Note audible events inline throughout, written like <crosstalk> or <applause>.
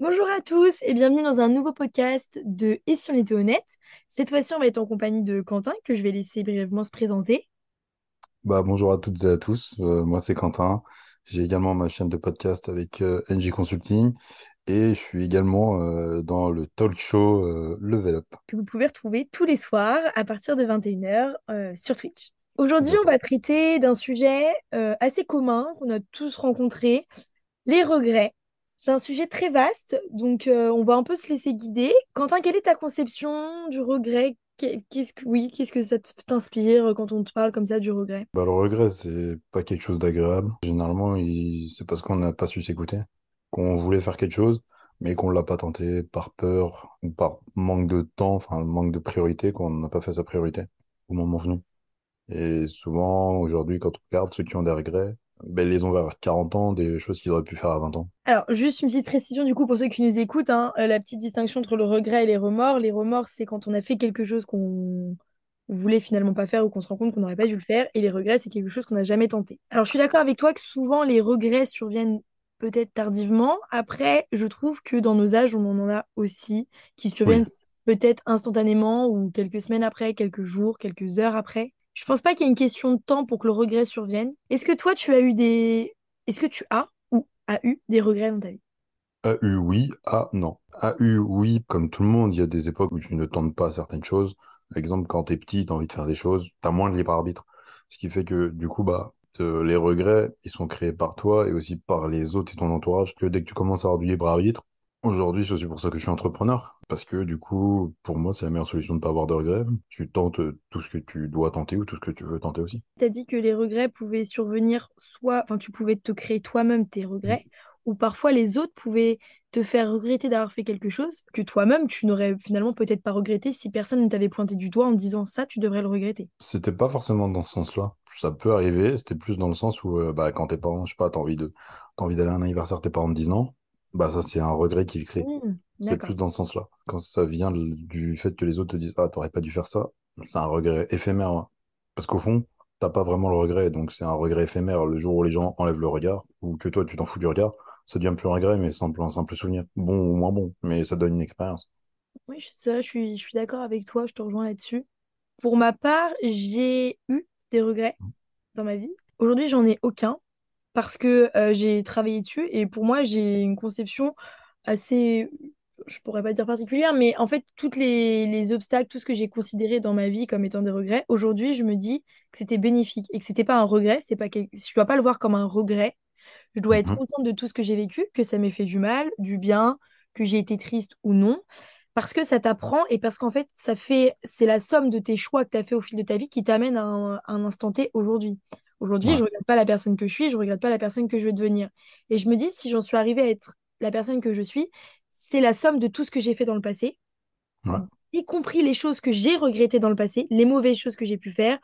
Bonjour à tous et bienvenue dans un nouveau podcast de Et si on était honnête? Cette fois-ci, on va être en compagnie de Quentin, que je vais laisser brièvement se présenter. Bah, bonjour à toutes et à tous. Euh, moi, c'est Quentin. J'ai également ma chaîne de podcast avec euh, NG Consulting et je suis également euh, dans le talk show Level Up. que vous pouvez retrouver tous les soirs à partir de 21h sur Twitch. Aujourd'hui, on va traiter d'un sujet assez commun qu'on a tous rencontré, les regrets. C'est un sujet très vaste, donc euh, on va un peu se laisser guider. Quentin, quelle est ta conception du regret? Qu'est- Qu'est-ce que, oui, qu'est-ce que ça t'inspire quand on te parle comme ça du regret? Bah, le regret, c'est pas quelque chose d'agréable. Généralement, il... c'est parce qu'on n'a pas su s'écouter, qu'on voulait faire quelque chose, mais qu'on l'a pas tenté par peur ou par manque de temps, enfin, manque de priorité, qu'on n'a pas fait sa priorité au moment venu. Et souvent, aujourd'hui, quand on regarde ceux qui ont des regrets, ben, les ont vers 40 ans, des choses qu'ils auraient pu faire à 20 ans. Alors, juste une petite précision du coup pour ceux qui nous écoutent, hein, euh, la petite distinction entre le regret et les remords. Les remords, c'est quand on a fait quelque chose qu'on voulait finalement pas faire ou qu'on se rend compte qu'on n'aurait pas dû le faire. Et les regrets, c'est quelque chose qu'on n'a jamais tenté. Alors, je suis d'accord avec toi que souvent les regrets surviennent peut-être tardivement. Après, je trouve que dans nos âges, on en a aussi qui Oui. surviennent peut-être instantanément ou quelques semaines après, quelques jours, quelques heures après. Je pense pas qu'il y ait une question de temps pour que le regret survienne. Est-ce que toi, tu as eu des... Est-ce que tu as ou as eu des regrets dans ta vie? A eu oui, A non. A eu oui, comme tout le monde, il y a des époques où tu ne tentes pas certaines choses. Par exemple, quand t'es petit, t'as envie de faire des choses, t'as moins de libre arbitre. Ce qui fait que, du coup, bah, les regrets, ils sont créés par toi et aussi par les autres et ton entourage. Que dès que tu commences à avoir du libre arbitre, aujourd'hui, c'est aussi pour ça que je suis entrepreneur. Parce que, du coup, pour moi, c'est la meilleure solution de ne pas avoir de regrets. Tu tentes tout ce que tu dois tenter ou tout ce que tu veux tenter aussi. Tu as dit que les regrets pouvaient survenir soit, enfin, tu pouvais te créer toi-même tes regrets, ou parfois les autres pouvaient te faire regretter d'avoir fait quelque chose que toi-même, tu n'aurais finalement peut-être pas regretté si personne ne t'avait pointé du doigt en disant ça, tu devrais le regretter. C'était pas forcément dans ce sens-là. Ça peut arriver, c'était plus dans le sens où euh, bah, quand tes parents, je sais pas, t'as envie de, t'as envie d'aller à un anniversaire, tes parents te disent non, bah ça c'est un regret qu'ils créent. Hmm, C'est plus dans ce sens-là. Quand ça vient du fait que les autres te disent ah t'aurais pas dû faire ça, c'est un regret éphémère. hein. Parce qu'au fond, t'as pas vraiment le regret, donc c'est un regret éphémère. Le jour où les gens enlèvent le regard, ou que toi tu t'en fous du regard, ça devient plus un regret, mais simple, un simple souvenir. Bon ou moins bon, mais ça donne une expérience. Oui, c'est vrai, je suis, je suis d'accord avec toi, je te rejoins là-dessus. Pour ma part, j'ai eu des regrets dans ma vie. Aujourd'hui, j'en ai aucun parce que euh, j'ai travaillé dessus et pour moi, j'ai une conception assez, je pourrais pas dire particulière, mais en fait, toutes les, les obstacles, tout ce que j'ai considéré dans ma vie comme étant des regrets, aujourd'hui, je me dis que c'était bénéfique et que c'était pas un regret, c'est pas je dois pas le voir comme un regret. Je dois être Mhm. contente de tout ce que j'ai vécu, que ça m'ait fait du mal, du bien, que j'ai été triste ou non, parce que ça t'apprend et parce qu'en fait, ça fait, c'est la somme de tes choix que tu as fait au fil de ta vie qui t'amène à un, à un instant T aujourd'hui. Aujourd'hui, Ouais, je regrette pas la personne que je suis, je regrette pas la personne que je veux devenir. Et je me dis, si j'en suis arrivée à être la personne que je suis, c'est la somme de tout ce que j'ai fait dans le passé, ouais. y compris les choses que j'ai regrettées dans le passé, les mauvaises choses que j'ai pu faire,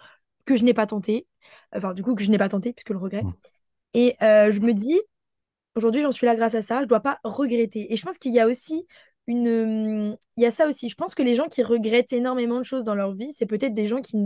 que je n'ai pas tenté, enfin du coup que je n'ai pas tenté puisque le regret. Et euh, je me dis, Aujourd'hui, j'en suis là grâce à ça. Je dois pas regretter. Et je pense qu'il y a aussi une... Il y a ça aussi. Je pense que les gens qui regrettent énormément de choses dans leur vie, c'est peut-être des gens qui,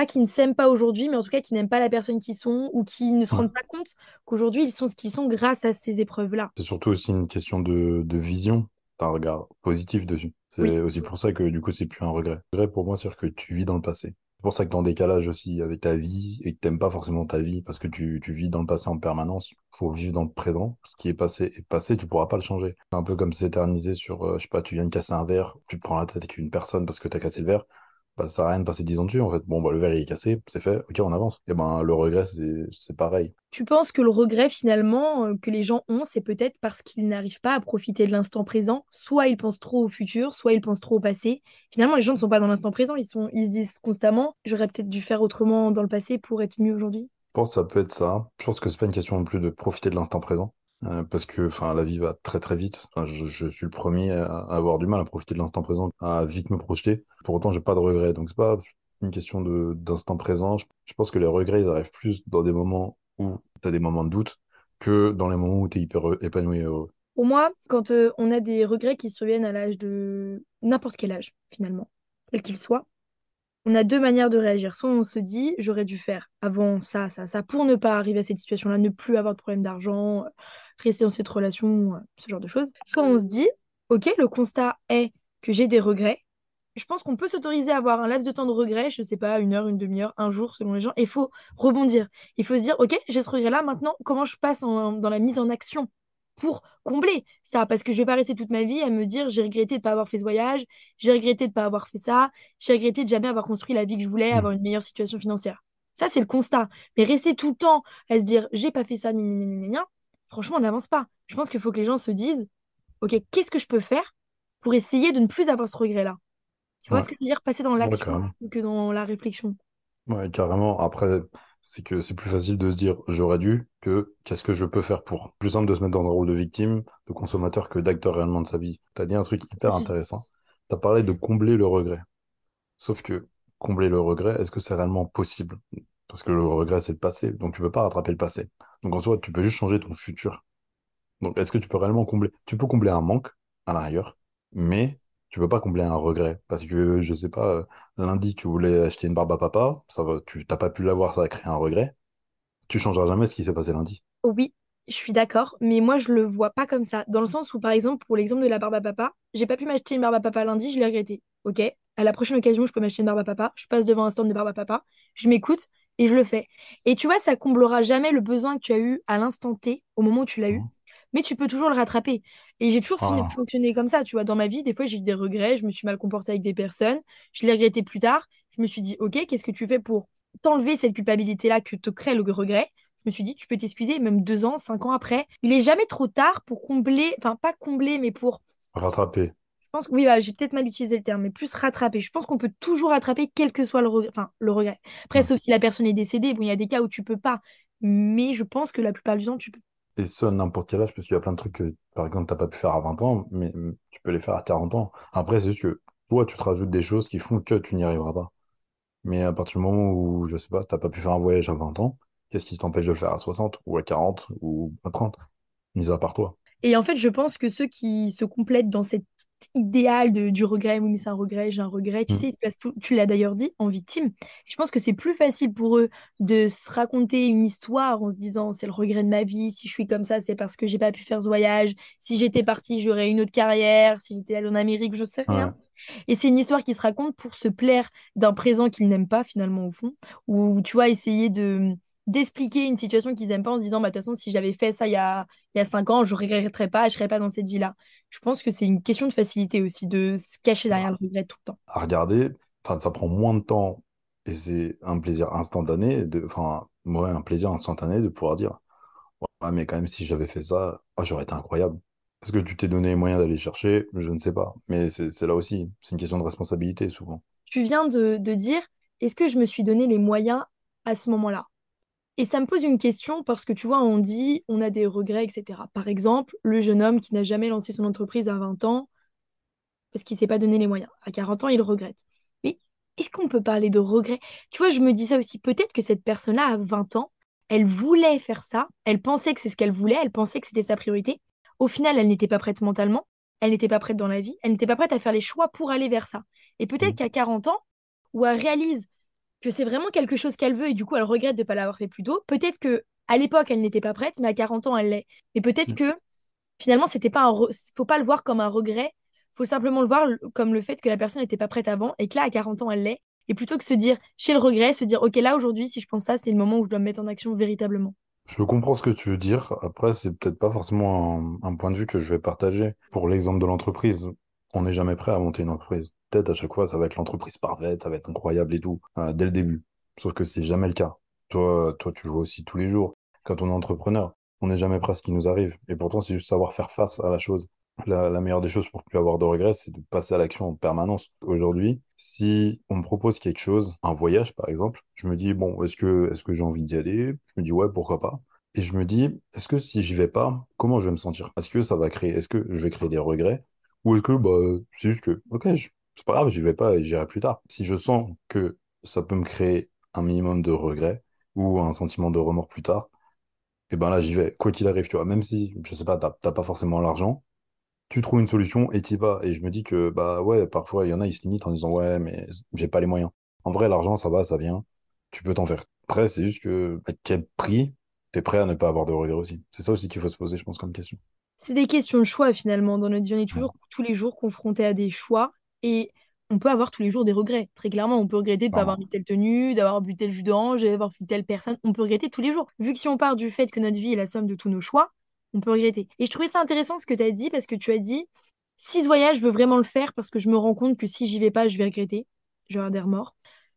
pas qui ne s'aiment pas aujourd'hui, mais en tout cas qui n'aiment pas la personne qu'ils sont ou qui ne se rendent pas compte qu'aujourd'hui, ils sont ce qu'ils sont grâce à ces épreuves-là. C'est surtout aussi une question de, de vision. T'as un regard positif dessus. Oui, C'est aussi pour ça que du coup, c'est plus un regret. Le regret pour moi, c'est que tu vis dans le passé. C'est pour ça que en décalage aussi avec ta vie et que t'aimes pas forcément ta vie parce que tu, tu vis dans le passé en permanence. Faut vivre dans le présent. Ce qui est passé est passé, tu pourras pas le changer. C'est un peu comme s'éterniser sur, euh, je sais pas, tu viens de casser un verre, tu te prends la tête avec une personne parce que t'as cassé le verre. Bah, ça sert à rien de passer 10 ans dessus, en fait. Bon, bah, le verre, il est cassé, c'est fait, ok, on avance. Et ben, le regret, c'est, c'est pareil. Tu penses que le regret finalement euh, que les gens ont, c'est peut-être parce qu'ils n'arrivent pas à profiter de l'instant présent? Soit ils pensent trop au futur, soit ils pensent trop au passé. Finalement, les gens ne sont pas dans l'instant présent. Ils sont, ils se disent constamment, j'aurais peut-être dû faire autrement dans le passé pour être mieux aujourd'hui. Je pense que ça peut être ça. Je pense que c'est pas une question non plus de profiter de l'instant présent, euh, parce que enfin la vie va très très vite. Je, je suis le premier à avoir du mal à profiter de l'instant présent, à vite me projeter. Pour autant, j'ai pas de regrets, donc c'est pas une question de d'instant présent. Je, pense que les regrets ils arrivent plus dans des moments où t'as des moments de doute que dans les moments où t'es hyper heureux- épanoui et heureux. Pour moi, quand euh, on a des regrets qui surviennent à l'âge de n'importe quel âge, finalement, quel qu'il soit, on a deux manières de réagir. Soit on se dit, j'aurais dû faire avant ça, ça, ça, pour ne pas arriver à cette situation-là, ne plus avoir de problème d'argent, rester dans cette relation, euh, ce genre de choses. Soit on se dit, ok, le constat est que j'ai des regrets. Je pense qu'on peut s'autoriser à avoir un laps de temps de regret, je sais pas, une heure, une demi-heure, un jour, selon les gens. Il faut rebondir. Il faut se dire, ok, j'ai ce regret-là, maintenant, comment je passe dans la mise en action? Pour combler ça, parce que je vais pas rester toute ma vie à me dire j'ai regretté de pas avoir fait ce voyage, j'ai regretté de pas avoir fait ça, j'ai regretté de jamais avoir construit la vie que je voulais, Hmm. avoir une meilleure situation financière. Ça, c'est le constat. Mais rester tout le temps à se dire j'ai pas fait ça, ni, ni, ni, ni, ni, franchement, on n'avance pas. Je pense qu'il faut que les gens se disent ok, qu'est-ce que je peux faire pour essayer de ne plus avoir ce regret-là? Tu vois ce que je veux dire? Passer dans l'action que dans la réflexion. Ouais, carrément. Après, c'est que c'est plus facile de se dire j'aurais dû que qu'est-ce que je peux faire pour. Plus simple de se mettre dans un rôle de victime, de consommateur que d'acteur réellement de sa vie. T'as dit un truc hyper intéressant. T'as parlé de combler le regret. Sauf que combler le regret, est-ce que c'est réellement possible? Parce que le regret, c'est le passé, donc tu peux pas rattraper le passé. Donc en soi, tu peux juste changer ton futur. Donc est-ce que tu peux réellement combler? Tu peux combler un manque à l'arrière, mais tu peux pas combler un regret. Parce que, je sais pas, euh, lundi, tu voulais acheter une barbe à papa, ça va, tu t'as pas pu l'avoir, ça a créé un regret. Tu changeras jamais ce qui s'est passé lundi. Oui, je suis d'accord, mais moi je le vois pas comme ça. Dans le sens où, par exemple, pour l'exemple de la barbe à papa, j'ai pas pu m'acheter une barbe à papa lundi, je l'ai regretté. Ok, à la prochaine occasion, je peux m'acheter une barbe à papa, je passe devant un stand de barbe à papa, je m'écoute et je le fais. Et tu vois, ça comblera jamais le besoin que tu as eu à l'instant T, au moment où tu l'as eu, Mhm. Mais tu peux toujours le rattraper. Et j'ai toujours fini- Ah, fonctionné comme ça, tu vois, dans ma vie, des fois j'ai eu des regrets, je me suis mal comportée avec des personnes, je l'ai regretté plus tard, je me suis dit, ok, qu'est-ce que tu fais pour t'enlever cette culpabilité-là que te crée le regret? Je me suis dit, tu peux t'excuser, même deux ans, cinq ans après. Il est jamais trop tard pour combler, enfin pas combler, mais pour, rattraper. je pense, oui, voilà, j'ai peut-être mal utilisé le terme, mais plus rattraper. Je pense qu'on peut toujours rattraper, quel que soit le regret. Enfin, le regret. Après, Ouais. sauf si la personne est décédée, bon, il y a des cas où tu peux pas, mais je pense que la plupart du temps, tu peux. Et à n'importe quel âge, parce qu'il y a plein de trucs que, par exemple, t'as pas pu faire à 20 ans, mais mm, tu peux les faire à 40 ans. Après, c'est juste que toi, tu te rajoutes des choses qui font que tu n'y arriveras pas. Mais à partir du moment où, je sais pas, t'as pas pu faire un voyage à 20 ans, qu'est-ce qui t'empêche de le faire à 60 ou à 40 ou à 30, mis à part toi? Et en fait, je pense que ceux qui se complètent dans cet idéal de- du regret, oui, mais c'est un regret, j'ai un regret, tu Mm. sais, ils se placent tout- tu l'as d'ailleurs dit, en victime. Je pense que c'est plus facile pour eux de se raconter une histoire en se disant, c'est le regret de ma vie, si je suis comme ça, c'est parce que j'ai pas pu faire ce voyage, si j'étais partie, j'aurais une autre carrière, si j'étais allée en Amérique, je sais rien. Ouais. Et c'est une histoire qui se raconte pour se plaire d'un présent qu'ils n'aiment pas finalement au fond, ou tu vois, essayer de d'expliquer une situation qu'ils aiment pas en se disant, bah, de toute façon, si j'avais fait ça il y a, il y a cinq ans, je regretterais pas, je serais pas dans cette vie-là. Je pense que c'est une question de facilité aussi, de se cacher derrière le Bah, regret tout le temps. à regarder, ça prend moins de temps et c'est un plaisir instantané, de, enfin, ouais, un plaisir instantané de pouvoir dire, ouais, mais quand même, si j'avais fait ça, oh, j'aurais été incroyable. Est-ce que tu t'es donné les moyens d'aller chercher? Je ne sais pas. Mais c'est c'est là aussi, c'est une question de responsabilité souvent. Tu viens de, de dire, est-ce que je me suis donné les moyens à ce moment-là? Et ça me pose une question parce que tu vois, on dit, on a des regrets, etc. Par exemple, le jeune homme qui n'a jamais lancé son entreprise à 20 ans parce qu'il s'est pas donné les moyens. À 40 ans, il regrette. Mais est-ce qu'on peut parler de regret? Tu vois, je me dis ça aussi. Peut-être que cette personne-là, à 20 ans, elle voulait faire ça, elle pensait que c'est ce qu'elle voulait, elle pensait que c'était sa priorité. Au final, elle n'était pas prête mentalement, elle n'était pas prête dans la vie, elle n'était pas prête à faire les choix pour aller vers ça. Et peut-être Mm. qu'à 40 ans, où elle réalise que c'est vraiment quelque chose qu'elle veut et du coup elle regrette de ne pas l'avoir fait plus tôt, peut-être que à l'époque elle n'était pas prête, mais à 40 ans elle l'est. Mais peut-être Mm. que finalement c'était pas un re- faut pas le voir comme un regret, faut simplement le voir comme le fait que la personne n'était pas prête avant et que là à 40 ans elle l'est. Et plutôt que se dire chez le regret, se dire ok là aujourd'hui si je pense ça c'est le moment où je dois me mettre en action véritablement. Je comprends ce que tu veux dire. Après, c'est peut-être pas forcément un, un point de vue que je vais partager. Pour l'exemple de l'entreprise, on n'est jamais prêt à monter une entreprise. Peut-être à chaque fois, ça va être l'entreprise parfaite, ça va être incroyable et tout, euh, dès le début. Sauf que c'est jamais le cas. Toi, toi, tu le vois aussi tous les jours. Quand on est entrepreneur, on n'est jamais prêt à ce qui nous arrive. Et pourtant, c'est juste savoir faire face à la chose. La, la meilleure des choses pour plus avoir de regrets, c'est de passer à l'action en permanence. Aujourd'hui, si on me propose quelque chose, un voyage par exemple, je me dis, bon, est-ce que, est-ce que j'ai envie d'y aller? Je me dis, ouais, pourquoi pas? Et je me dis, est-ce que si j'y vais pas, comment je vais me sentir? Est-ce que ça va créer, est-ce que je vais créer des regrets? Ou est-ce que, bah, c'est juste que, ok, c'est pas grave, j'y vais pas et j'irai plus tard. Si je sens que ça peut me créer un minimum de regrets ou un sentiment de remords plus tard, et ben là, j'y vais, quoi qu'il arrive, tu vois. Même si, je sais pas, t'as t'as pas forcément l'argent, tu trouves une solution et t'y vas. Et je me dis que, bah ouais, parfois, il y en a, ils se limitent en disant, ouais, mais j'ai pas les moyens. En vrai, l'argent, ça va, ça vient. Tu peux t'en faire. Après, c'est juste que à quel prix t'es prêt à ne pas avoir de regrets aussi. C'est ça aussi qu'il faut se poser, je pense, comme question. C'est des questions de choix finalement. Dans notre vie, on est toujours tous les jours confrontés à des choix et on peut avoir tous les jours des regrets. Très clairement, on peut regretter de ne pas avoir mis telle tenue, d'avoir bu tel jus d'orange, d'avoir vu telle personne. On peut regretter tous les jours. Vu que si on part du fait que notre vie est la somme de tous nos choix, on peut regretter. Et je trouvais ça intéressant ce que tu as dit parce que tu as dit, si ce voyage, je veux vraiment le faire parce que je me rends compte que si j'y vais pas, je vais regretter. Je vais avoir des remords.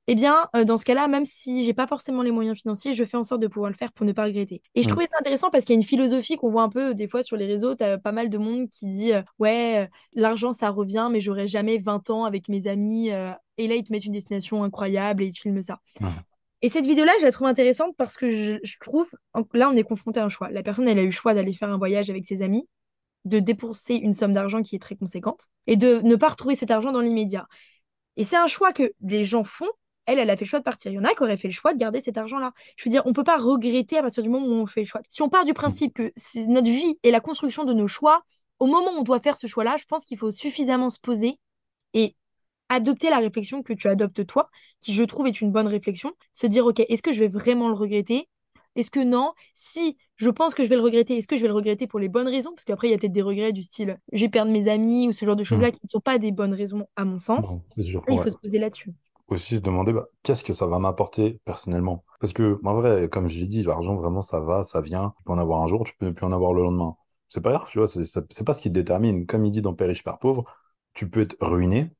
Eh bien, euh, dans ce cas-là, même si j'ai pas forcément les moyens financiers, je fais en sorte de pouvoir le faire pour ne pas regretter. Et je Mm. trouvais ça intéressant parce qu'il y a une philosophie qu'on voit un peu des fois sur les réseaux. T'as pas mal de monde qui dit euh, ouais, euh, l'argent ça revient, mais j'aurai jamais 20 ans avec mes amis. euh, et là, ils te mettent une destination incroyable et ils te filment ça. Ouais. Et cette vidéo-là, je la trouve intéressante parce que je, je trouve, là, on est confronté à un choix. La personne, elle a eu le choix d'aller faire un voyage avec ses amis, de dépenser une somme d'argent qui est très conséquente et de ne pas retrouver cet argent dans l'immédiat. Et c'est un choix que les gens font. Elle, elle a fait le choix de partir. Il y en a qui auraient fait le choix de garder cet argent-là. Je veux dire, on peut pas regretter à partir du moment où on fait le choix. Si on part du principe que c'est notre vie et la construction de nos choix, au moment où on doit faire ce choix-là, je pense qu'il faut suffisamment se poser et adopter la réflexion que tu adoptes toi, qui je trouve est une bonne réflexion. Se dire, OK, est-ce que je vais vraiment le regretter? Est-ce que non? Si je pense que je vais le regretter, est-ce que je vais le regretter pour les bonnes raisons? Parce qu'après, il y a peut-être des regrets du style, j'ai perdu mes amis ou ce genre de choses-là Mm. qui ne sont pas des bonnes raisons à mon sens. Sûr. Il Ouais. faut se poser là-dessus. Aussi se demander bah, qu'est-ce que ça va m'apporter personnellement? Parce que, en vrai, comme je l'ai dit, l'argent, vraiment, ça va, ça vient. Tu peux en avoir un jour, tu peux ne plus en avoir le lendemain. C'est pas grave, tu vois, c'est pas ce qui te détermine. Comme il dit dans Père riche, pauvre, tu peux être ruiné,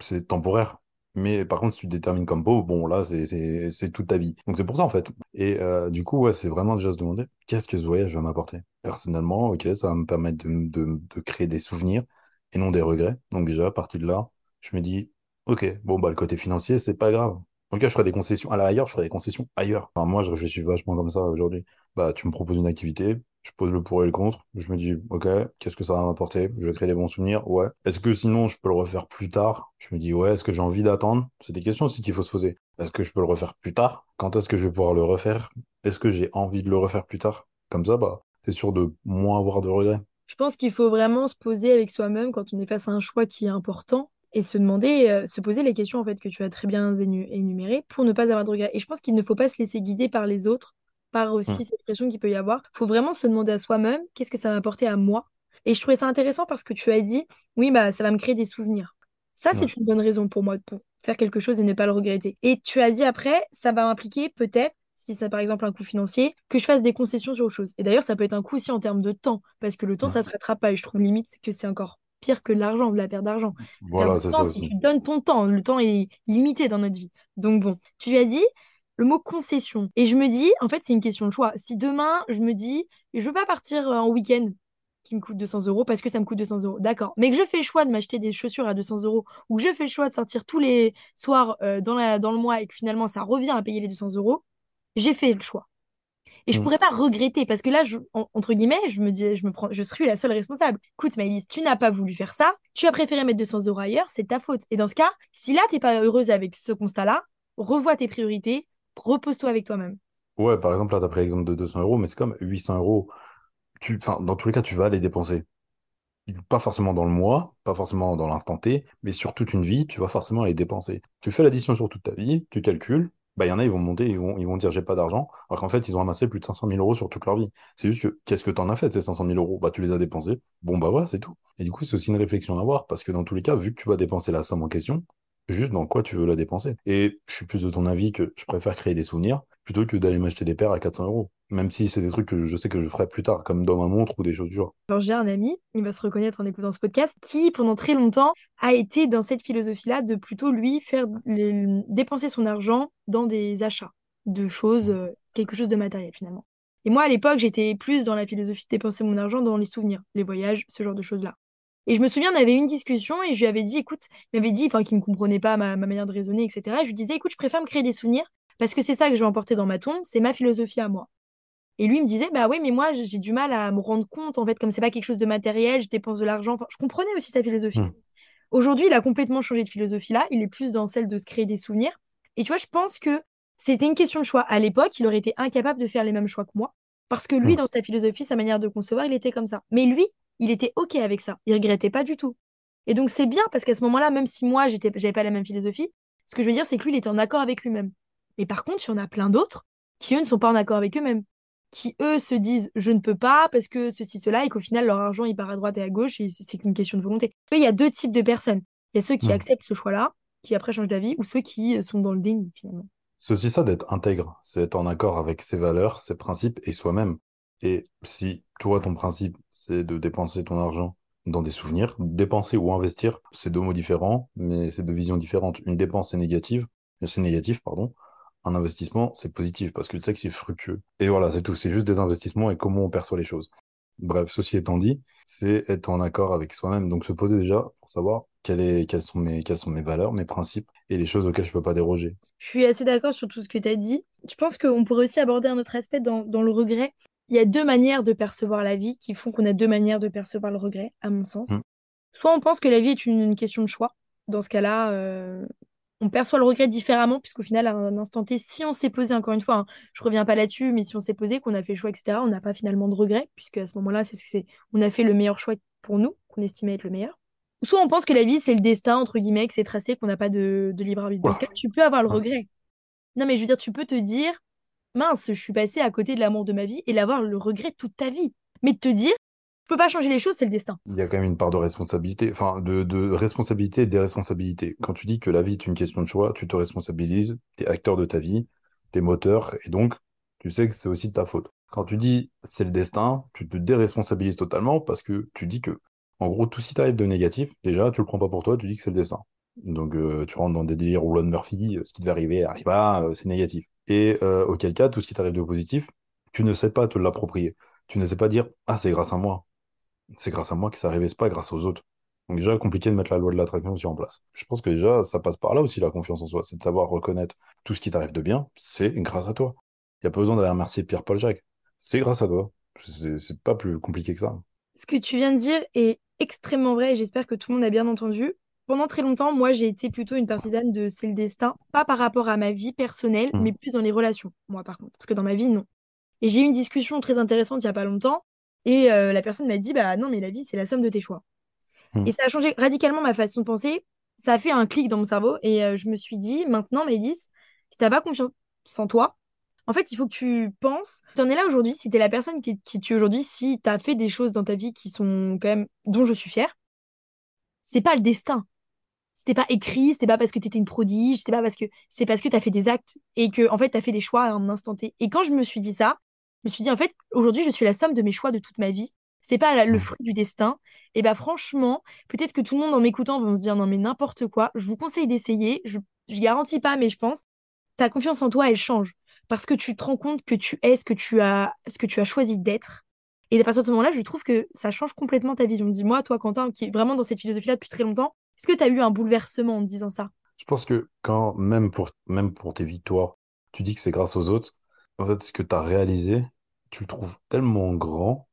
c'est temporaire. Mais par contre, si tu te détermines comme pauvre, bon, là, c'est toute ta vie. Donc c'est pour ça, en fait. Et euh, du coup, ouais, c'est vraiment déjà se demander qu'est-ce que ce voyage va m'apporter? Personnellement, ok, ça va me permettre de, de, de créer des souvenirs et non des regrets. Donc déjà, à partir de là, je me dis, ok, bon, bah, le côté financier, c'est pas grave. Ok, je ferai des concessions. À l'ailleurs, je ferai des concessions ailleurs. Moi, je réfléchis vachement comme ça aujourd'hui. Bah, tu me proposes une activité, je pose le pour et le contre. Je me dis, ok, qu'est-ce que ça va m'apporter? Je vais créer des bons souvenirs. Ouais. Est-ce que sinon, je peux le refaire plus tard? Je me dis, ouais, est-ce que j'ai envie d'attendre? C'est des questions aussi qu'il faut se poser. Est-ce que je peux le refaire plus tard? Quand est-ce que je vais pouvoir le refaire? Est-ce que j'ai envie de le refaire plus tard? Comme ça, bah, c'est sûr de moins avoir de regrets. Je pense qu'il faut vraiment se poser avec soi-même quand on est face à un choix qui est important et se demander, euh, se poser les questions en fait que tu as très bien énu- énumérées pour ne pas avoir de regrets. Et je pense qu'il ne faut pas se laisser guider par les autres, par aussi cette pression qu'il peut y avoir. Il faut vraiment se demander à soi-même, qu'est-ce que ça va apporter à moi? Et je trouvais ça intéressant parce que tu as dit, oui, bah ça va me créer des souvenirs. Ça, Ouais. c'est une bonne raison pour moi pour faire quelque chose et ne pas le regretter. Et tu as dit après, ça va impliquer peut-être, si c'est par exemple un coût financier, que je fasse des concessions sur autre chose. Et d'ailleurs, ça peut être un coût aussi en termes de temps, parce que le temps, ça se rattrape pas. Et je trouve limite que c'est encore pire que l'argent, la perte d'argent. Voilà, c'est ça temps, si tu aussi. donnes ton temps, le temps est limité dans notre vie. Donc bon, tu as dit le mot concession. Et je me dis, en fait, c'est une question de choix. Si demain, je me dis, je veux pas partir euh, en week-end qui me coûte 200 euros parce que ça me coûte 200 euros. D'accord. Mais que je fais le choix de m'acheter des chaussures à 200 euros ou que je fais le choix de sortir tous les soirs euh, dans la, dans le mois et que finalement ça revient à payer les 200 euros, j'ai fait le choix. Et je Hmm. pourrais pas regretter parce que là, je- en- entre guillemets, je me dis, je me prends, je suis la seule responsable. Écoute, Maëlys, tu n'as pas voulu faire ça, tu as préféré mettre 200 euros ailleurs, c'est ta faute. Et dans ce cas, si là, t'es pas heureuse avec ce constat-là, revois tes priorités, repose-toi avec toi-même. Ouais, par exemple, là, tu as pris l'exemple de 200 euros, mais c'est comme 800 euros. Tu, enfin, dans tous les cas, tu vas les dépenser. Pas forcément dans le mois, pas forcément dans l'instant T, mais sur toute une vie, tu vas forcément les dépenser. Tu fais l'addition sur toute ta vie, tu calcules, bah, y en a, ils vont monter, ils vont, dire j'ai pas d'argent, alors qu'en fait, ils ont amassé plus de 500 000 euros sur toute leur vie. C'est juste que, qu'est-ce que t'en as fait ces 500 000 euros? Bah, tu les as dépensés. Bon, bah voilà, c'est tout. Et du coup, c'est aussi une réflexion à avoir, parce que dans tous les cas, vu que tu vas dépenser la somme en question, juste dans quoi tu veux la dépenser? Et je suis plus de ton avis que je préfère créer des souvenirs plutôt que d'aller m'acheter des paires à 400 euros. Même si c'est des trucs que je sais que je ferai plus tard, comme dans ma montre ou des choses du genre. Alors, j'ai un ami, il va se reconnaître en écoutant ce podcast, qui pendant très longtemps a été dans cette philosophie-là de plutôt lui faire le- dépenser son argent dans des achats de choses, euh, quelque chose de matériel finalement. Et moi à l'époque, j'étais plus dans la philosophie de dépenser mon argent dans les souvenirs, les voyages, ce genre de choses-là. Et je me souviens, on avait eu une discussion et je lui avais dit, écoute, il m'avait dit, enfin, qu'il ne comprenait pas ma, ma manière de raisonner, etc. Et je lui disais, écoute, je préfère me créer des souvenirs parce que c'est ça que je vais emporter dans ma tombe, c'est ma philosophie à moi. Et lui il me disait, bah oui, mais moi, j'ai du mal à me rendre compte, en fait, comme c'est pas quelque chose de matériel, je dépense de l'argent. Enfin, je comprenais aussi sa philosophie. Hmm. Aujourd'hui, il a complètement changé de philosophie là. Il est plus dans celle de se créer des souvenirs. Et tu vois, je pense que c'était une question de choix. À l'époque, il aurait été incapable de faire les mêmes choix que moi. Parce que lui, Hmm. dans sa philosophie, sa manière de concevoir, il était comme ça. Mais lui, il était OK avec ça. Il regrettait pas du tout. Et donc, c'est bien parce qu'à ce moment-là, même si moi, j'étais, j'avais pas la même philosophie, Ce que je veux dire, c'est que lui, il était en accord avec lui-même. Mais par contre, il y en a plein d'autres qui, eux, ne sont pas en accord avec eux-mêmes. Qui, eux, se disent je ne peux pas parce que ceci, cela, et qu'au final, leur argent, il part à droite et à gauche, et c'est qu'une question de volonté. Il y a deux types de personnes. Il y a ceux qui Hmm. acceptent ce choix-là, qui après changent d'avis, ou ceux qui sont dans le déni, finalement. C'est aussi ça d'être intègre, c'est être en accord avec ses valeurs, ses principes et soi-même. Et si toi, ton principe, c'est de dépenser ton argent dans des souvenirs, dépenser ou investir, c'est deux mots différents, mais c'est deux visions différentes. Une dépense est négative, c'est négatif, pardon. Un investissement, c'est positif parce que tu sais que c'est fructueux. Et voilà, c'est tout. C'est juste des investissements et comment on perçoit les choses. Bref, ceci étant dit, c'est être en accord avec soi-même. Donc se poser déjà pour savoir quelle est, quelles sont mes, quelles sont mes valeurs, mes principes et les choses auxquelles je peux pas déroger. Je suis assez d'accord sur tout ce que tu as dit. Je pense qu'on pourrait aussi aborder un autre aspect dans, dans le regret. Il y a deux manières de percevoir la vie qui font qu'on a deux manières de percevoir le regret, à mon sens. Mm. Soit on pense que la vie est une, une question de choix. Dans ce cas-là, euh, on perçoit le regret différemment, puisqu'au final, à un instant T, si on s'est posé, encore une fois, hein, je reviens pas là-dessus, mais si on s'est posé, qu'on a fait le choix, etc., on n'a pas finalement de regret, puisque à ce moment-là, c'est, c'est, on a fait le meilleur choix pour nous, qu'on estimait être le meilleur. Soit on pense que la vie, c'est le destin, entre guillemets, que c'est tracé, qu'on n'a pas de, de libre arbitre. Dans ce Oula. cas, tu peux avoir le regret. Non, mais je veux dire, tu peux te dire, mince, je suis passé à côté de l'amour de ma vie et l'avoir le regret toute ta vie. Mais de te dire, peux pas changer les choses, c'est le destin. Il y a quand même une part de responsabilité, enfin de, responsabilité et déresponsabilité. Quand tu dis que la vie est une question de choix, tu te responsabilises, t'es acteur de ta vie, t'es moteur, et donc tu sais que c'est aussi de ta faute. Quand tu dis c'est le destin, tu te déresponsabilises totalement parce que tu dis que, en gros, tout ce qui t'arrive de négatif, déjà, tu le prends pas pour toi, tu dis que c'est le destin. Donc euh, tu rentres dans des délires rouleau de Murphy, euh, ce qui devait arriver arriva, euh, c'est négatif. Et euh, auquel cas, tout ce qui t'arrive de positif, tu ne sais pas te l'approprier. Tu ne sais pas dire ah c'est grâce à moi c'est grâce à moi que ça arrivait, c'est pas grâce aux autres. Donc déjà, compliqué de mettre la loi de l'attraction aussi en place. Je pense que déjà, ça passe par là aussi, la confiance en soi. C'est de savoir reconnaître tout ce qui t'arrive de bien, c'est grâce à toi. Il n'y a pas besoin d'aller remercier Pierre-Paul Jacques. C'est grâce à toi. C'est pas plus compliqué que ça. Ce que tu viens de dire est extrêmement vrai et j'espère que tout le monde a bien entendu. Pendant très longtemps, moi, j'ai été plutôt une partisane de c'est le destin, pas par rapport à ma vie personnelle, Mm. mais plus dans les relations, moi, par contre. Parce que dans ma vie, non. Et j'ai eu une discussion très intéressante il y a pas longtemps et euh, la personne m'a dit, bah non, mais la vie, c'est la somme de tes choix. Mm. Et ça a changé radicalement ma façon de penser. Ça a fait un clic dans mon cerveau et euh, je me suis dit, maintenant, Mélisse, si t'as pas confiance en toi, en fait, il faut que tu penses, t'en es là aujourd'hui, si t'es la personne qui, qui tu es aujourd'hui, si t'as fait des choses dans ta vie qui sont quand même, dont je suis fière, c'est pas le destin. C'était pas écrit, c'était pas parce que t'étais une prodige, c'était pas parce que, c'est parce que t'as fait des actes et que, en fait, t'as fait des choix à un instant T. Et quand je me suis dit ça, je me suis dit, en fait, aujourd'hui, je suis la somme de mes choix de toute ma vie. C'est pas la- le Mm. fruit du destin. Et bah, franchement, peut-être que tout le monde en m'écoutant va se dire, non, mais n'importe quoi. Je vous conseille d'essayer. Je, je garantis pas, mais je pense, ta confiance en toi, elle change. Parce que tu te rends compte que tu es ce que tu as, ce que tu as choisi d'être. Et à partir de ce moment-là, je trouve que ça change complètement ta vision. Dis-moi, toi, Quentin, qui est vraiment dans cette philosophie-là depuis très longtemps, est-ce que tu as eu un bouleversement en te disant ça? Je pense que quand, même pour, même pour tes victoires, tu dis que c'est grâce aux autres, en fait, ce que tu as réalisé, tu le trouves tellement grand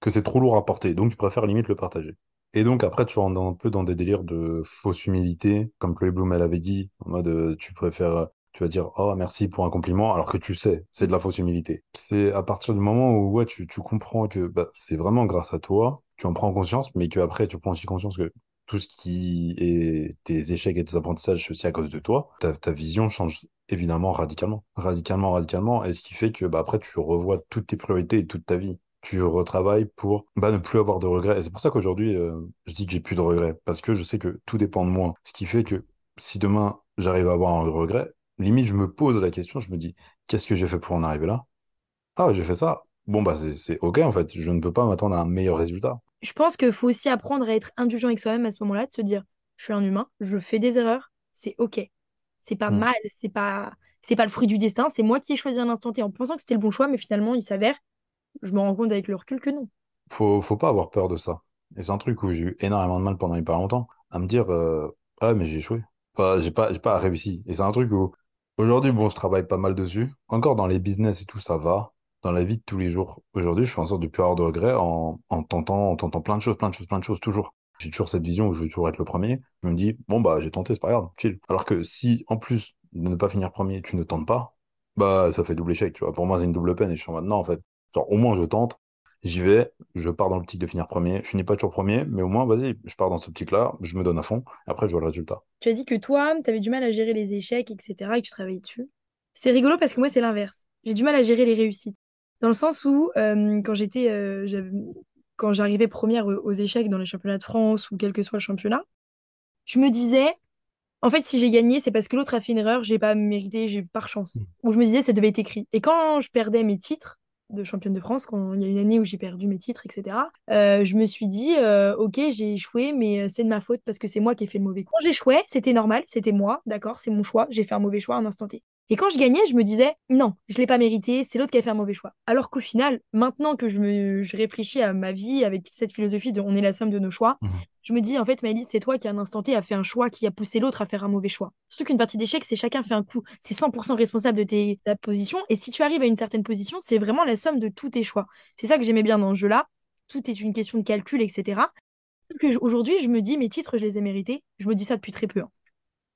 que c'est trop lourd à porter. Donc, tu préfères limite le partager. Et donc, après, tu rentres un peu dans des délires de fausse humilité, comme Chloé Bloom, elle avait dit, en mode, euh, tu préfères, tu vas dire, oh, merci pour un compliment, alors que tu sais, c'est de la fausse humilité. C'est à partir du moment où, ouais, tu, tu comprends que, bah, c'est vraiment grâce à toi, tu en prends conscience, mais qu'après, tu prends aussi conscience que tout ce qui est tes échecs et tes apprentissages, aussi à cause de toi, ta, vision change évidemment radicalement. Radicalement, radicalement, et ce qui fait que, bah, après, tu revois toutes tes priorités et toute ta vie tu retravailles pour bah, ne plus avoir de regrets. Et c'est pour ça qu'aujourd'hui, euh, je dis que j'ai plus de regrets, parce que je sais que tout dépend de moi. Ce qui fait que si demain j'arrive à avoir un regret, limite je me pose la question, je me dis, qu'est-ce que j'ai fait pour en arriver là? Ah, j'ai fait ça. Bon, bah c'est OK en fait, je ne peux pas m'attendre à un meilleur résultat. Je pense qu'il faut aussi apprendre à être indulgent avec soi-même à ce moment-là, de se dire, je suis un humain, je fais des erreurs, c'est OK. C'est pas Hmm. mal, c'est pas, c'est pas le fruit du destin, c'est moi qui ai choisi un instant T en pensant que c'était le bon choix, mais finalement, il s'avère, je me rends compte avec le recul que non. Faut, faut pas avoir peur de ça. Et c'est un truc où j'ai eu énormément de mal pendant hyper longtemps à me dire, euh, ah, mais j'ai échoué. Enfin, j'ai pas, j'ai pas réussi. Et c'est un truc où, aujourd'hui, bon, je travaille pas mal dessus. Encore dans les business et tout, ça va. Dans la vie de tous les jours. Aujourd'hui, je fais en sorte de plus avoir de regrets en, en tentant, en tentant plein de choses, plein de choses, plein de choses, toujours. J'ai toujours cette vision où je veux toujours être le premier. Je me dis, bon, bah, j'ai tenté, c'est pas grave, chill. Alors que si, en plus de ne pas finir premier, tu ne tentes pas, bah, ça fait double échec, tu vois. Pour moi, c'est une double peine et je suis en non, en fait. Genre, au moins, je tente. J'y vais, je pars dans l'optique de finir premier. Je n'ai pas toujours premier, mais au moins, vas-y, je pars dans cette optique-là, je me donne à fond, après je vois le résultat. Tu as dit que toi, tu avais du mal à gérer les échecs, etc., et que tu travaillais dessus. C'est rigolo parce que moi, c'est l'inverse. J'ai du mal à gérer les réussites. Dans le sens où, euh, quand j'étais, euh, quand j'arrivais première aux échecs dans les championnats de France ou quel que soit le championnat, je me disais, en fait, si j'ai gagné, c'est parce que l'autre a fait une erreur, j'ai pas mérité, j'ai par chance. Ou je me disais, ça devait être écrit. Et quand je perdais mes titres de championne de France, quand il y a une année où j'ai perdu mes titres, etc., euh, je me suis dit, euh, ok, j'ai échoué, mais c'est de ma faute parce que c'est moi qui ai fait le mauvais coup. Quand j'échouais, c'était normal, c'était moi, d'accord, c'est mon choix, j'ai fait un mauvais choix à un instant T. Et quand je gagnais, je me disais, non, je l'ai pas mérité, c'est l'autre qui a fait un mauvais choix. Alors qu'au final, maintenant que je me je réfléchis à ma vie avec cette philosophie de on est la somme de nos choix, Mhm. je me dis, en fait, Maëlys, c'est toi qui, à un instant T, a fait un choix qui a poussé l'autre à faire un mauvais choix. Surtout qu'une partie d'échecs, c'est chacun fait un coup. Tu es 100% responsable de tes, ta position. Et si tu arrives à une certaine position, c'est vraiment la somme de tous tes choix. C'est ça que j'aimais bien dans ce jeu-là. Tout est une question de calcul, etc. Aujourd'hui, je me dis, mes titres, je les ai mérités. Je me dis ça depuis très peu. hein.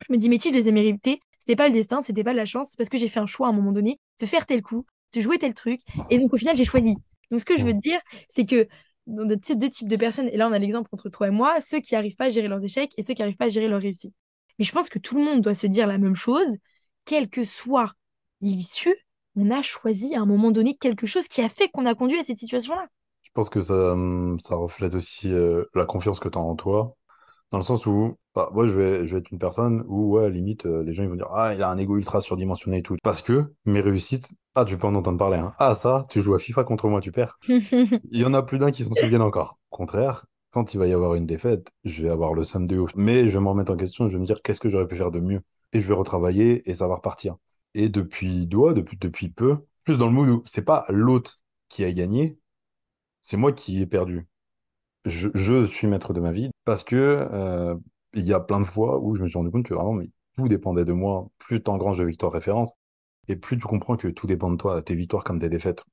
Je me dis, mes titres, je les ai mérités. C'était pas le destin, c'était pas de la chance. C'est parce que j'ai fait un choix à un moment donné de faire tel coup, de jouer tel truc. Et donc, au final, j'ai choisi. Donc, ce que je veux te dire, c'est que dans deux types de personnes, et là, on a l'exemple entre toi et moi, ceux qui n'arrivent pas à gérer leurs échecs et ceux qui n'arrivent pas à gérer leurs réussites. Mais je pense que tout le monde doit se dire la même chose, quelle que soit l'issue, on a choisi à un moment donné quelque chose qui a fait qu'on a conduit à cette situation-là. Je pense que ça, hum, ça reflète aussi euh, la confiance que tu as en toi, dans le sens où, bah, moi, je vais, je vais être une personne où, ouais, limite, euh, les gens, ils vont dire, ah, il a un ego ultra surdimensionné et tout. Parce que mes réussites, ah, tu peux en entendre parler, hein. Ah, ça, tu joues à FIFA contre moi, tu perds. <laughs> Il y en a plus d'un qui s'en souviennent encore. Au contraire, quand il va y avoir une défaite, je vais avoir le seum de ouf. Mais je vais me remettre en question, je vais me dire, qu'est-ce que j'aurais pu faire de mieux? Et je vais retravailler et ça va repartir. Et depuis, doigt, depuis, depuis peu, plus dans le mood où c'est pas l'autre qui a gagné, c'est moi qui ai perdu. Je, je suis maître de ma vie parce que euh, il y a plein de fois où je me suis rendu compte que vraiment, mais tout dépendait de moi. Plus tu engranges de victoires références et plus tu comprends que tout dépend de toi, tes victoires comme tes défaites.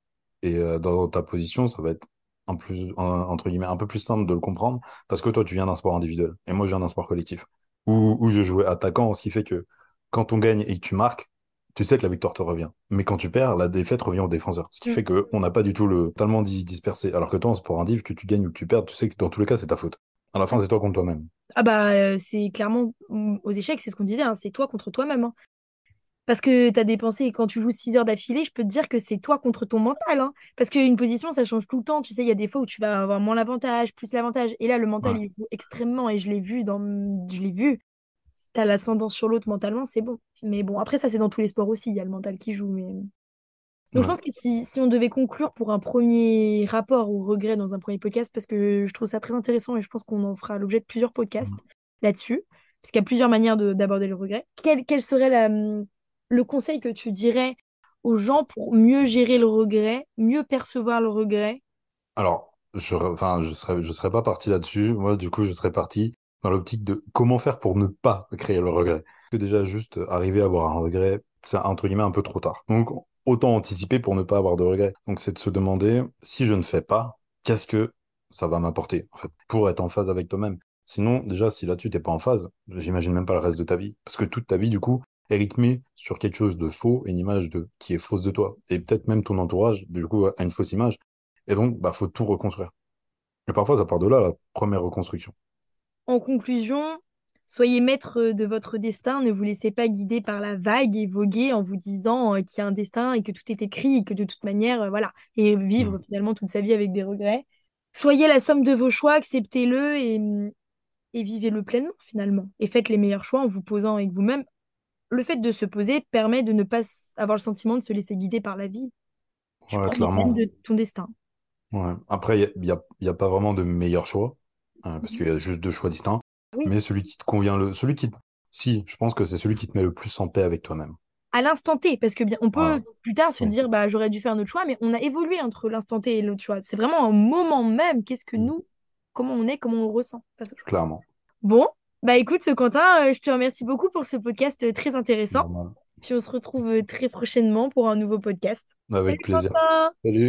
Et euh, dans ta position, ça va être un plus, un- entre guillemets, un peu plus simple de le comprendre parce que toi, tu viens d'un sport individuel et moi, je viens d'un sport collectif où, où je jouais attaquant, ce qui fait que quand on gagne et que tu marques, tu sais que la victoire te revient. Mais quand tu perds, la défaite revient au défenseur. Ce qui fait que on n'a pas du tout le totalement di- dispersé. Alors que toi, en sport indiv, que tu gagnes ou que tu perds, tu sais que dans tous les cas, c'est ta faute. À la fin, c'est toi contre toi-même. Ah bah, euh, c'est clairement, mm, aux échecs, c'est ce qu'on disait, hein, c'est toi contre toi-même. hein. Parce que tu as dépensé, quand tu joues 6 heures d'affilée, je peux te dire que c'est toi contre ton mental. hein. Parce qu'une position, ça change tout le temps. Tu sais, il y a des fois où tu vas avoir moins l'avantage, plus l'avantage. Et là, le mental, Ouais. il joue extrêmement. Et je l'ai vu dans... Je l'ai vu. Si t'as l'ascendant sur l'autre mentalement, c'est bon. Mais bon, après, ça, c'est dans tous les sports aussi. Il y a le mental qui joue. Mais... Donc, je pense que si, si on devait conclure pour un premier rapport au regret dans un premier podcast, parce que je trouve ça très intéressant et je pense qu'on en fera l'objet de plusieurs podcasts là-dessus, parce qu'il y a plusieurs manières de- d'aborder le regret. Quel, quel serait la, hum, le conseil que tu dirais aux gens pour mieux gérer le regret, mieux percevoir le regret? Alors, je, enfin, je serais, je serais pas parti là-dessus. Moi, du coup, je serais parti dans l'optique de comment faire pour ne pas créer le regret. Que déjà, juste arriver à avoir un regret, c'est entre guillemets un peu trop tard. Donc, autant anticiper pour ne pas avoir de regret. Donc, c'est de se demander, si je ne fais pas, qu'est-ce que ça va m'apporter, en fait, pour être en phase avec toi-même. Sinon, déjà, si là-dessus, t'es pas en phase, j'imagine même pas le reste de ta vie. Parce que toute ta vie, du coup, est rythmée sur quelque chose de faux, une image de, qui est fausse de toi. Et peut-être même ton entourage, du coup, a une fausse image. Et donc, bah, faut tout reconstruire. Et parfois, ça part de là, la première reconstruction. En conclusion, soyez maître de votre destin, ne vous laissez pas guider par la vague et voguer en vous disant euh, qu'il y a un destin et que tout est écrit et que de toute manière, euh, voilà, et vivre Mm. finalement toute sa vie avec des regrets. Soyez la somme de vos choix, acceptez-le et, et vivez-le pleinement finalement. Et faites les meilleurs choix en vous posant avec vous-même. Le fait de se poser permet de ne pas avoir le sentiment de se laisser guider par la vie. Tu Ouais, clairement. de ton destin. Ouais. Après, il y a, y a- y a pas vraiment de meilleur choix, euh, parce Mhm. qu'il y a juste deux choix distincts. Oui. Mais celui qui te convient le, celui qui, si, je pense que c'est celui qui te met le plus en paix avec toi-même. à l'instant T, parce que bien, on peut plus tard se Oui. dire bah j'aurais dû faire un autre choix, mais on a évolué entre l'instant T et l'autre choix. C'est vraiment un moment même. Qu'est-ce que Mm. nous, comment on est, comment on ressent face au choix. Clairement. Bon, bah écoute, Quentin, euh, je te remercie beaucoup pour ce podcast euh, très intéressant. Normal. Puis on se retrouve euh, très prochainement pour un nouveau podcast. Avec Salut plaisir. Quentin! Salut.